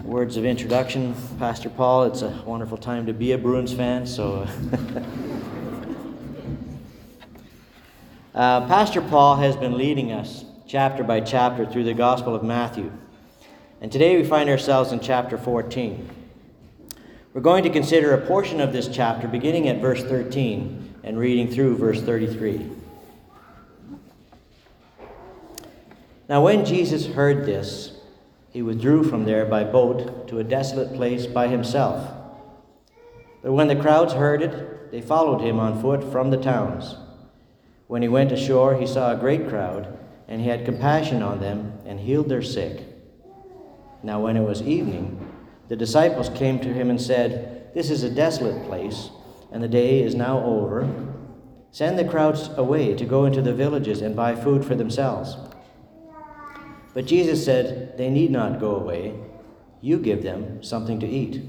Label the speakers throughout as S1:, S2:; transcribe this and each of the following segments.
S1: words of introduction, Pastor Paul. It's a wonderful time to be a Bruins fan, so. uh, Pastor Paul has been leading us chapter by chapter through the Gospel of Matthew. And today we find ourselves in chapter 14. We're going to consider a portion of this chapter beginning at verse 13 and reading through verse 33. Now, when Jesus heard this, he withdrew from there by boat to a desolate place by himself. But when the crowds heard it, they followed him on foot from the towns. When he went ashore, he saw a great crowd, and he had compassion on them and healed their sick. Now, when it was evening, the disciples came to him and said, This is a desolate place, and the day is now over. Send the crowds away to go into the villages and buy food for themselves. But Jesus said, They need not go away. You give them something to eat.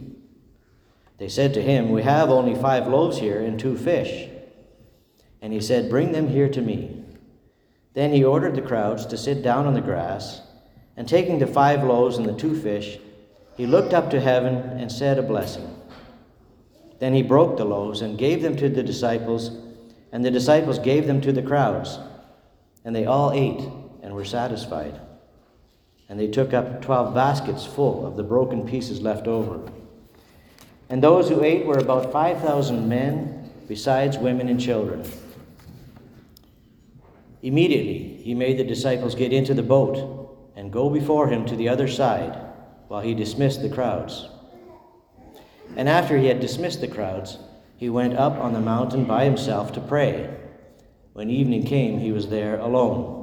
S1: They said to him, We have only five loaves here and two fish. And he said, Bring them here to me. Then he ordered the crowds to sit down on the grass, and taking the five loaves and the two fish, he looked up to heaven and said a blessing. Then he broke the loaves and gave them to the disciples, and the disciples gave them to the crowds. And they all ate and were satisfied and they took up twelve baskets full of the broken pieces left over. And those who ate were about 5,000 men, besides women and children. Immediately he made the disciples get into the boat and go before him to the other side while he dismissed the crowds. And after he had dismissed the crowds, he went up on the mountain by himself to pray. When evening came, he was there alone.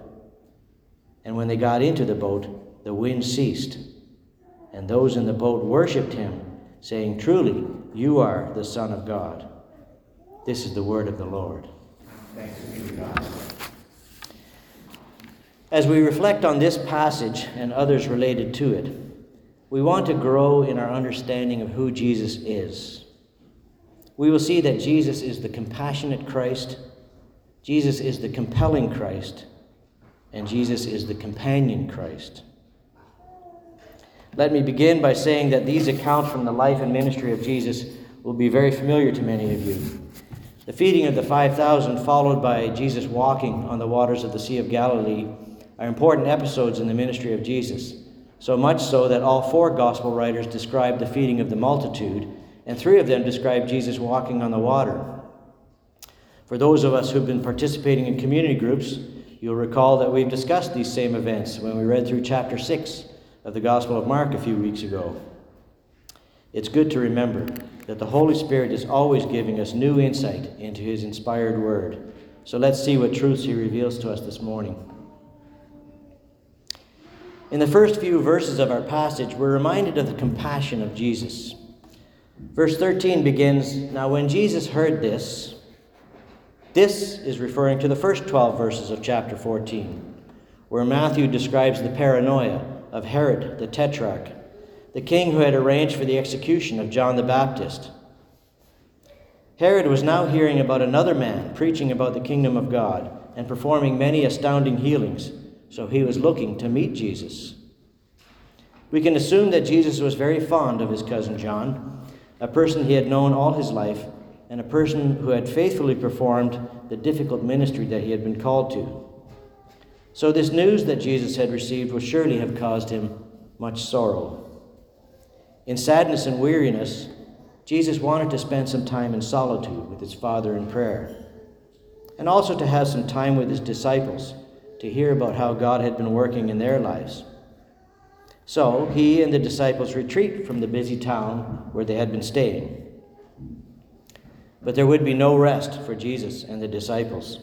S1: And when they got into the boat, the wind ceased. And those in the boat worshipped him, saying, Truly, you are the Son of God. This is the word of the Lord. As we reflect on this passage and others related to it, we want to grow in our understanding of who Jesus is. We will see that Jesus is the compassionate Christ, Jesus is the compelling Christ, and Jesus is the companion Christ. Let me begin by saying that these accounts from the life and ministry of Jesus will be very familiar to many of you. The feeding of the 5,000, followed by Jesus walking on the waters of the Sea of Galilee, are important episodes in the ministry of Jesus, so much so that all four gospel writers describe the feeding of the multitude, and three of them describe Jesus walking on the water. For those of us who've been participating in community groups, You'll recall that we've discussed these same events when we read through chapter 6 of the Gospel of Mark a few weeks ago. It's good to remember that the Holy Spirit is always giving us new insight into His inspired Word. So let's see what truths He reveals to us this morning. In the first few verses of our passage, we're reminded of the compassion of Jesus. Verse 13 begins Now, when Jesus heard this, this is referring to the first 12 verses of chapter 14, where Matthew describes the paranoia of Herod the Tetrarch, the king who had arranged for the execution of John the Baptist. Herod was now hearing about another man preaching about the kingdom of God and performing many astounding healings, so he was looking to meet Jesus. We can assume that Jesus was very fond of his cousin John, a person he had known all his life and a person who had faithfully performed the difficult ministry that he had been called to. So, this news that Jesus had received would surely have caused him much sorrow. In sadness and weariness, Jesus wanted to spend some time in solitude with his Father in prayer, and also to have some time with his disciples to hear about how God had been working in their lives. So he and the disciples retreat from the busy town where they had been staying. But there would be no rest for Jesus and the disciples.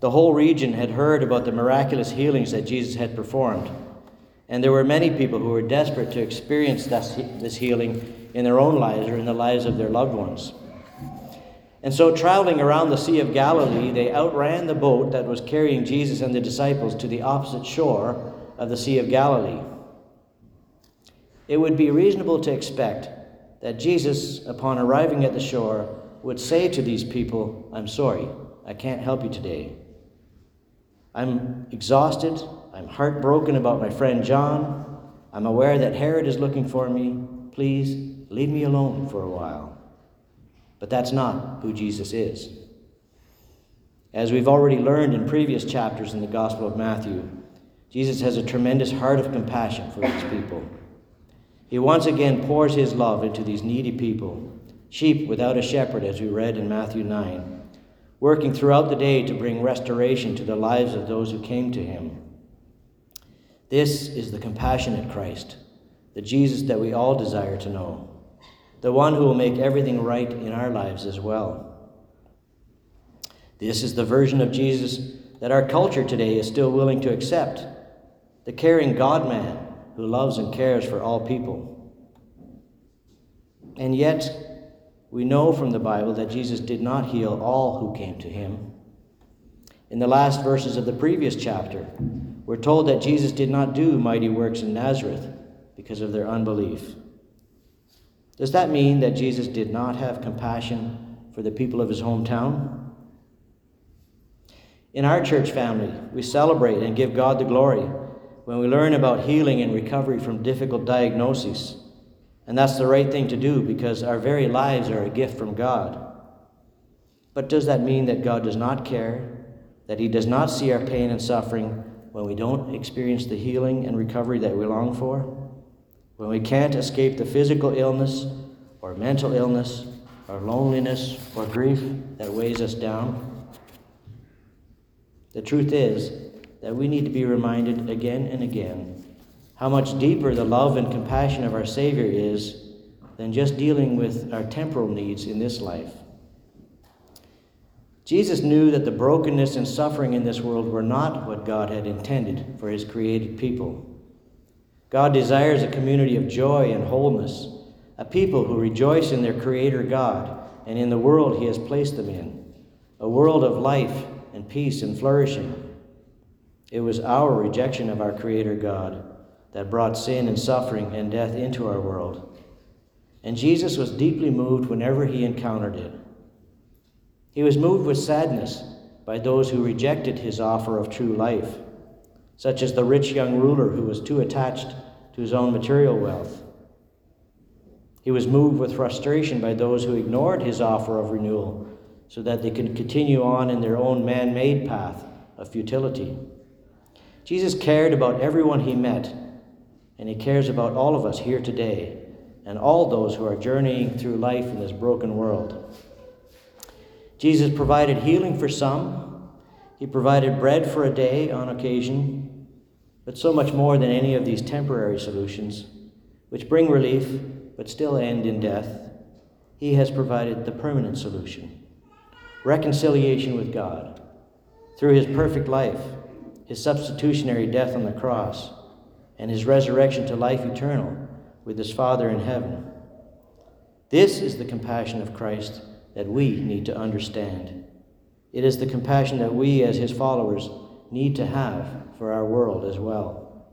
S1: The whole region had heard about the miraculous healings that Jesus had performed, and there were many people who were desperate to experience this healing in their own lives or in the lives of their loved ones. And so, traveling around the Sea of Galilee, they outran the boat that was carrying Jesus and the disciples to the opposite shore of the Sea of Galilee. It would be reasonable to expect that Jesus, upon arriving at the shore, would say to these people, I'm sorry, I can't help you today. I'm exhausted. I'm heartbroken about my friend John. I'm aware that Herod is looking for me. Please leave me alone for a while. But that's not who Jesus is. As we've already learned in previous chapters in the Gospel of Matthew, Jesus has a tremendous heart of compassion for these people. He once again pours his love into these needy people, sheep without a shepherd, as we read in Matthew 9, working throughout the day to bring restoration to the lives of those who came to him. This is the compassionate Christ, the Jesus that we all desire to know, the one who will make everything right in our lives as well. This is the version of Jesus that our culture today is still willing to accept the caring God man who loves and cares for all people. And yet, we know from the Bible that Jesus did not heal all who came to him. In the last verses of the previous chapter, we're told that Jesus did not do mighty works in Nazareth because of their unbelief. Does that mean that Jesus did not have compassion for the people of his hometown? In our church family, we celebrate and give God the glory when we learn about healing and recovery from difficult diagnoses. And that's the right thing to do because our very lives are a gift from God. But does that mean that God does not care? That He does not see our pain and suffering when we don't experience the healing and recovery that we long for? When we can't escape the physical illness or mental illness or loneliness or grief that weighs us down? The truth is, that we need to be reminded again and again how much deeper the love and compassion of our Savior is than just dealing with our temporal needs in this life. Jesus knew that the brokenness and suffering in this world were not what God had intended for his created people. God desires a community of joy and wholeness, a people who rejoice in their Creator God and in the world he has placed them in, a world of life and peace and flourishing. It was our rejection of our Creator God that brought sin and suffering and death into our world. And Jesus was deeply moved whenever he encountered it. He was moved with sadness by those who rejected his offer of true life, such as the rich young ruler who was too attached to his own material wealth. He was moved with frustration by those who ignored his offer of renewal so that they could continue on in their own man made path of futility. Jesus cared about everyone he met, and he cares about all of us here today and all those who are journeying through life in this broken world. Jesus provided healing for some, he provided bread for a day on occasion, but so much more than any of these temporary solutions, which bring relief but still end in death. He has provided the permanent solution reconciliation with God through his perfect life his substitutionary death on the cross, and his resurrection to life eternal with his Father in heaven. This is the compassion of Christ that we need to understand. It is the compassion that we, as his followers, need to have for our world as well.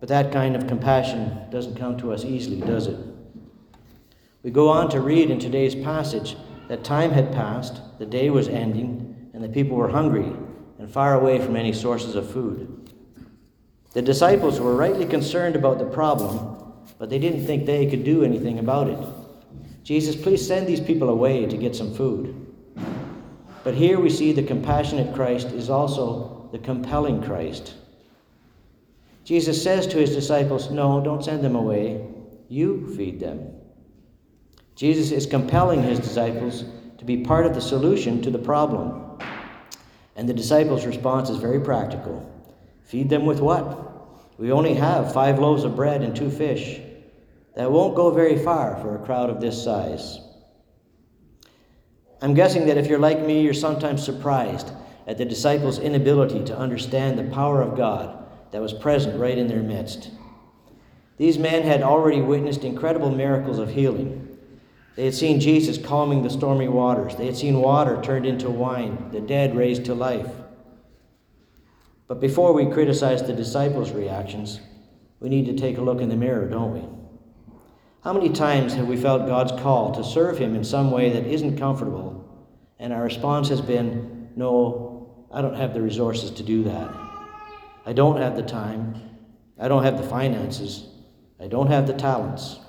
S1: But that kind of compassion doesn't come to us easily, does it? We go on to read in today's passage that time had passed, the day was ending, and the people were hungry and far away from any sources of food. The disciples were rightly concerned about the problem, but they didn't think they could do anything about it. Jesus, please send these people away to get some food. But here we see the compassionate Christ is also the compelling Christ. Jesus says to his disciples, No, don't send them away. You feed them. Jesus is compelling his disciples to be part of the solution to the problem. And the disciples' response is very practical Feed them with what? We only have five loaves of bread and two fish. That won't go very far for a crowd of this size. I'm guessing that if you're like me, you're sometimes surprised at the disciples' inability to understand the power of God that was present right in their midst. These men had already witnessed incredible miracles of healing. They had seen Jesus calming the stormy waters. They had seen water turned into wine, the dead raised to life. But before we criticize the disciples' reactions, we need to take a look in the mirror, don't we? How many times have we felt God's call to serve Him in some way that isn't comfortable, and our response has been, No, I don't have the resources to do that. I don't have the time. I don't have the finances. I don't have the talents.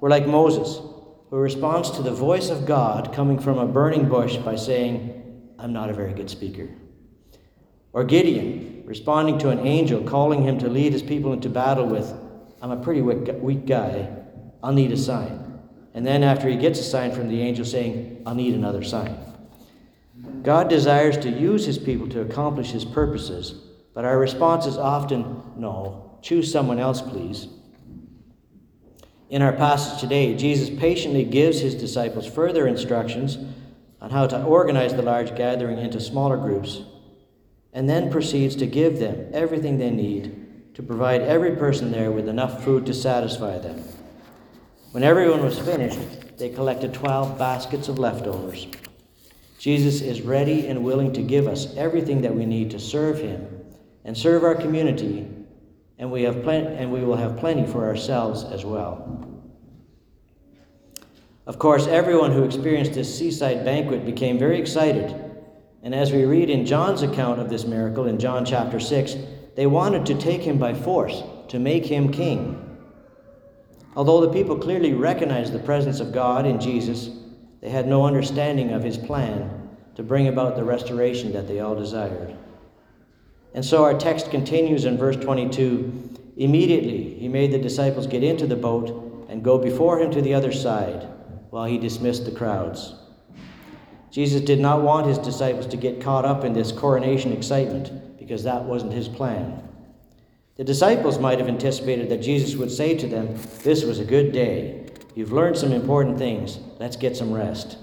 S1: We're like Moses, who responds to the voice of God coming from a burning bush by saying, I'm not a very good speaker. Or Gideon, responding to an angel calling him to lead his people into battle with, I'm a pretty weak guy, I'll need a sign. And then after he gets a sign from the angel saying, I'll need another sign. God desires to use his people to accomplish his purposes, but our response is often, no, choose someone else, please. In our passage today, Jesus patiently gives his disciples further instructions on how to organize the large gathering into smaller groups, and then proceeds to give them everything they need to provide every person there with enough food to satisfy them. When everyone was finished, they collected 12 baskets of leftovers. Jesus is ready and willing to give us everything that we need to serve him and serve our community and we, have plen- and we will have plenty for ourselves as well. Of course, everyone who experienced this seaside banquet became very excited. And as we read in John's account of this miracle in John chapter 6, they wanted to take him by force to make him king. Although the people clearly recognized the presence of God in Jesus, they had no understanding of his plan to bring about the restoration that they all desired. And so our text continues in verse 22 Immediately he made the disciples get into the boat and go before him to the other side while he dismissed the crowds. Jesus did not want his disciples to get caught up in this coronation excitement because that wasn't his plan. The disciples might have anticipated that Jesus would say to them, This was a good day. You've learned some important things. Let's get some rest.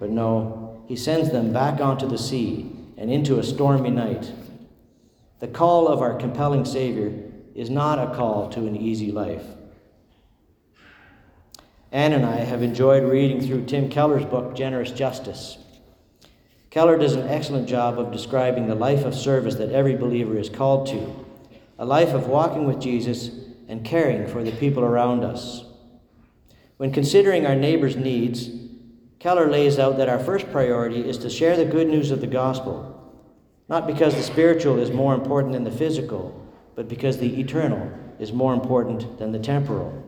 S1: But no, he sends them back onto the sea and into a stormy night the call of our compelling Savior is not a call to an easy life. Anne and I have enjoyed reading through Tim Keller's book, Generous Justice. Keller does an excellent job of describing the life of service that every believer is called to a life of walking with Jesus and caring for the people around us. When considering our neighbor's needs, Keller lays out that our first priority is to share the good news of the gospel not because the spiritual is more important than the physical, but because the eternal is more important than the temporal.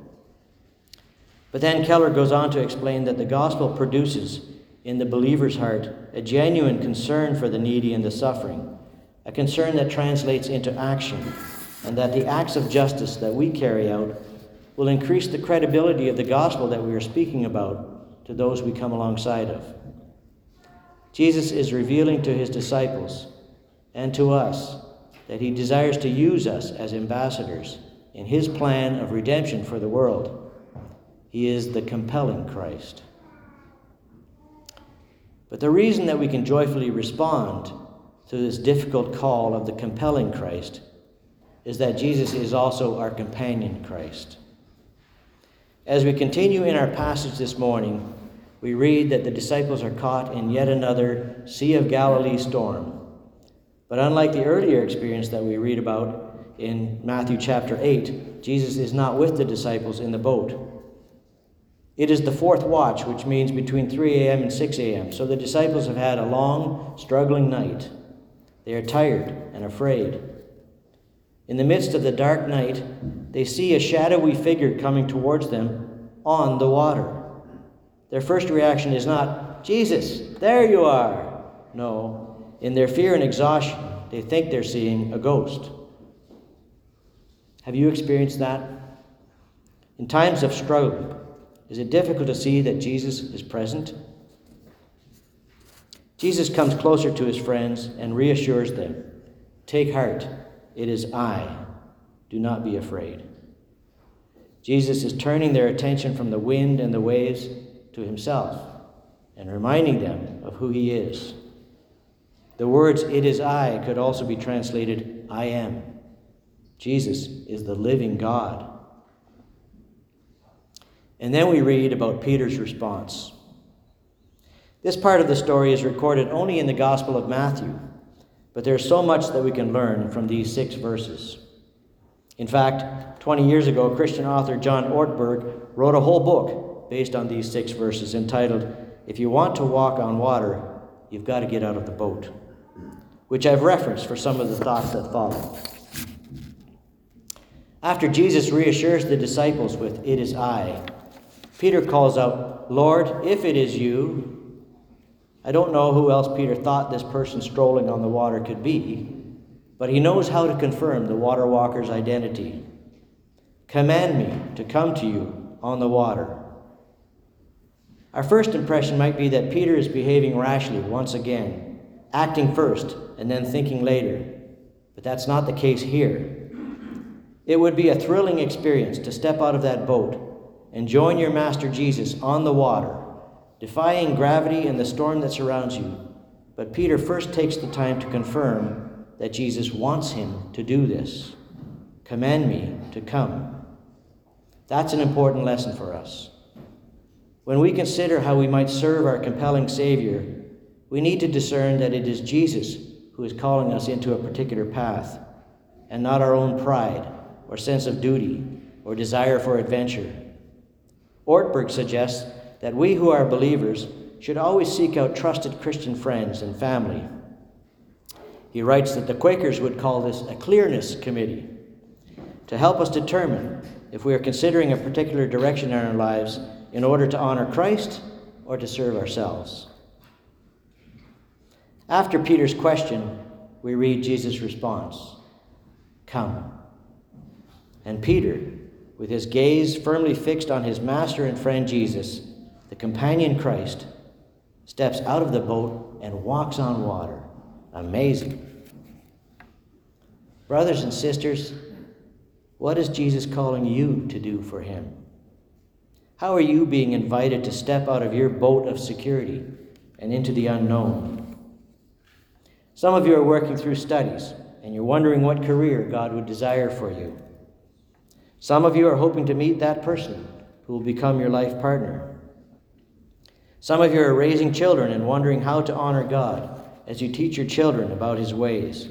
S1: But then Keller goes on to explain that the gospel produces in the believer's heart a genuine concern for the needy and the suffering, a concern that translates into action, and that the acts of justice that we carry out will increase the credibility of the gospel that we are speaking about to those we come alongside of. Jesus is revealing to his disciples and to us that he desires to use us as ambassadors in his plan of redemption for the world. He is the compelling Christ. But the reason that we can joyfully respond to this difficult call of the compelling Christ is that Jesus is also our companion Christ. As we continue in our passage this morning, we read that the disciples are caught in yet another Sea of Galilee storm. But unlike the earlier experience that we read about in Matthew chapter 8, Jesus is not with the disciples in the boat. It is the fourth watch, which means between 3 a.m. and 6 a.m. So the disciples have had a long, struggling night. They are tired and afraid. In the midst of the dark night, they see a shadowy figure coming towards them on the water. Their first reaction is not, Jesus, there you are. No, in their fear and exhaustion, they think they're seeing a ghost. Have you experienced that? In times of struggle, is it difficult to see that Jesus is present? Jesus comes closer to his friends and reassures them Take heart, it is I. Do not be afraid. Jesus is turning their attention from the wind and the waves to himself and reminding them of who he is. The words, it is I, could also be translated, I am. Jesus is the living God. And then we read about Peter's response. This part of the story is recorded only in the Gospel of Matthew, but there's so much that we can learn from these six verses. In fact, 20 years ago, Christian author John Ortberg wrote a whole book based on these six verses entitled, If You Want to Walk on Water, You've Got to Get Out of the Boat, which I've referenced for some of the thoughts that follow. After Jesus reassures the disciples with, It is I, Peter calls out, Lord, if it is you. I don't know who else Peter thought this person strolling on the water could be, but he knows how to confirm the water walker's identity. Command me to come to you on the water. Our first impression might be that Peter is behaving rashly once again, acting first and then thinking later. But that's not the case here. It would be a thrilling experience to step out of that boat and join your Master Jesus on the water, defying gravity and the storm that surrounds you. But Peter first takes the time to confirm that Jesus wants him to do this. Command me to come. That's an important lesson for us. When we consider how we might serve our compelling Savior, we need to discern that it is Jesus who is calling us into a particular path, and not our own pride or sense of duty or desire for adventure. Ortberg suggests that we who are believers should always seek out trusted Christian friends and family. He writes that the Quakers would call this a clearness committee to help us determine if we are considering a particular direction in our lives in order to honor Christ or to serve ourselves. After Peter's question, we read Jesus' response Come. And Peter, with his gaze firmly fixed on his master and friend Jesus, the companion Christ, steps out of the boat and walks on water. Amazing. Brothers and sisters, what is Jesus calling you to do for him? How are you being invited to step out of your boat of security and into the unknown? Some of you are working through studies and you're wondering what career God would desire for you. Some of you are hoping to meet that person who will become your life partner. Some of you are raising children and wondering how to honor God as you teach your children about His ways.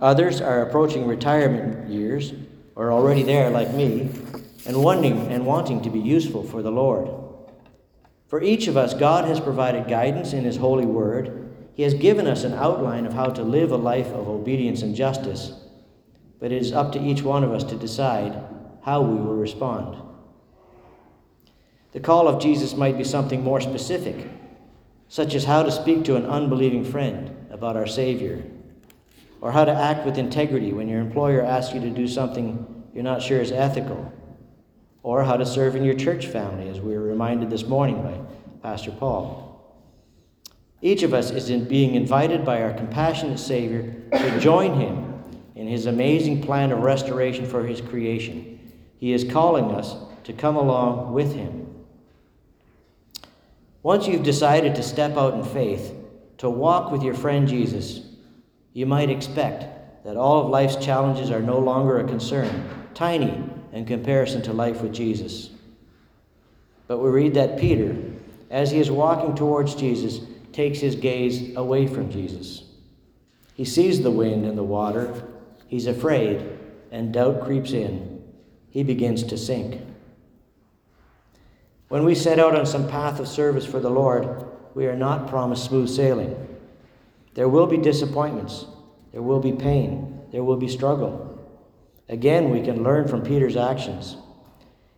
S1: Others are approaching retirement years or already there like me and wanting and wanting to be useful for the Lord. For each of us, God has provided guidance in His holy word. He has given us an outline of how to live a life of obedience and justice but it is up to each one of us to decide how we will respond. The call of Jesus might be something more specific, such as how to speak to an unbelieving friend about our Savior, or how to act with integrity when your employer asks you to do something you're not sure is ethical, or how to serve in your church family, as we were reminded this morning by Pastor Paul. Each of us is in being invited by our compassionate Savior to join Him in his amazing plan of restoration for his creation. He is calling us to come along with him. Once you've decided to step out in faith, to walk with your friend Jesus, you might expect that all of life's challenges are no longer a concern, tiny in comparison to life with Jesus. But we read that Peter, as he is walking towards Jesus, takes his gaze away from Jesus. He sees the wind and the water, He's afraid, and doubt creeps in. He begins to sink. When we set out on some path of service for the Lord, we are not promised smooth sailing. There will be disappointments, there will be pain, there will be struggle. Again, we can learn from Peter's actions.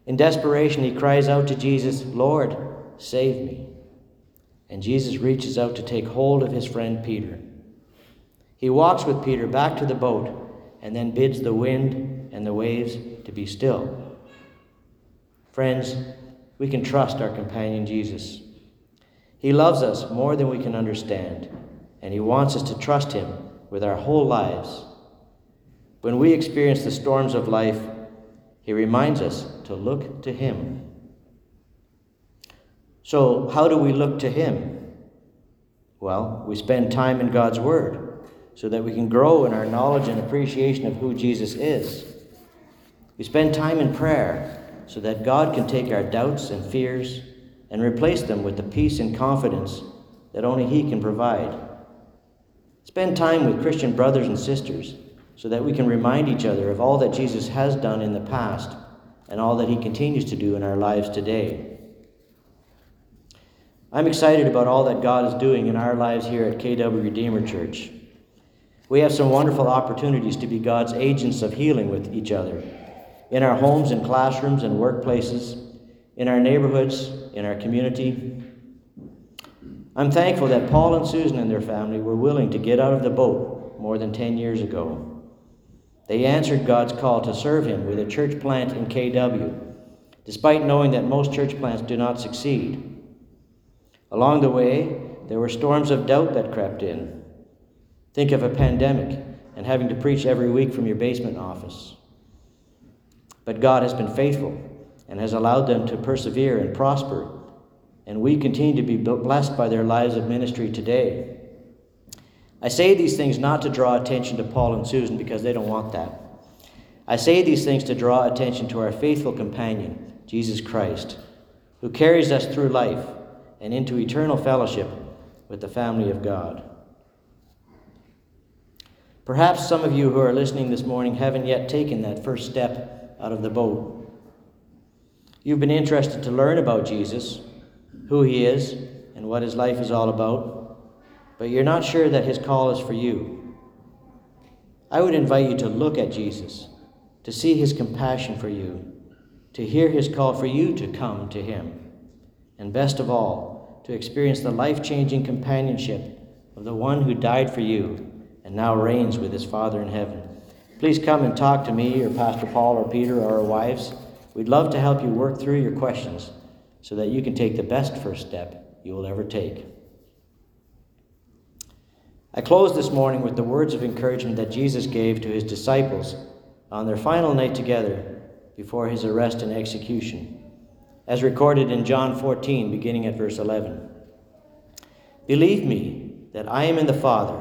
S1: In desperation, he cries out to Jesus, Lord, save me. And Jesus reaches out to take hold of his friend Peter. He walks with Peter back to the boat and then bids the wind and the waves to be still. Friends, we can trust our companion Jesus. He loves us more than we can understand, and He wants us to trust Him with our whole lives. When we experience the storms of life, He reminds us to look to Him. So, how do we look to Him? Well, we spend time in God's Word so that we can grow in our knowledge and appreciation of who Jesus is. We spend time in prayer so that God can take our doubts and fears and replace them with the peace and confidence that only He can provide. Spend time with Christian brothers and sisters so that we can remind each other of all that Jesus has done in the past and all that He continues to do in our lives today. I'm excited about all that God is doing in our lives here at KW Redeemer Church. We have some wonderful opportunities to be God's agents of healing with each other in our homes and classrooms and workplaces, in our neighborhoods, in our community. I'm thankful that Paul and Susan and their family were willing to get out of the boat more than 10 years ago. They answered God's call to serve Him with a church plant in KW, despite knowing that most church plants do not succeed. Along the way, there were storms of doubt that crept in. Think of a pandemic and having to preach every week from your basement office. But God has been faithful and has allowed them to persevere and prosper, and we continue to be blessed by their lives of ministry today. I say these things not to draw attention to Paul and Susan because they don't want that. I say these things to draw attention to our faithful companion, Jesus Christ, who carries us through life and into eternal fellowship with the family of God. Perhaps some of you who are listening this morning haven't yet taken that first step out of the boat. You've been interested to learn about Jesus, who he is, and what his life is all about, but you're not sure that his call is for you. I would invite you to look at Jesus, to see his compassion for you, to hear his call for you to come to him, and best of all, to experience the life changing companionship of the one who died for you and now reigns with his Father in heaven. Please come and talk to me or Pastor Paul or Peter or our wives. We'd love to help you work through your questions so that you can take the best first step you will ever take. I close this morning with the words of encouragement that Jesus gave to his disciples on their final night together before his arrest and execution, as recorded in John 14, beginning at verse 11. Believe me that I am in the Father,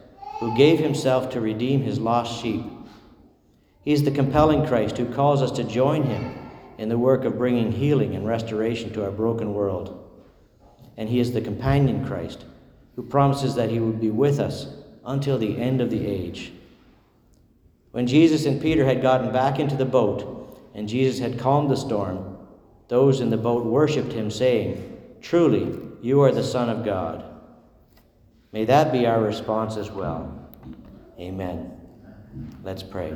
S1: who gave himself to redeem his lost sheep. He's the compelling Christ who calls us to join him in the work of bringing healing and restoration to our broken world. And he is the companion Christ who promises that he will be with us until the end of the age. When Jesus and Peter had gotten back into the boat and Jesus had calmed the storm, those in the boat worshipped him, saying, Truly, you are the Son of God. May that be our response as well. Amen. Let's pray.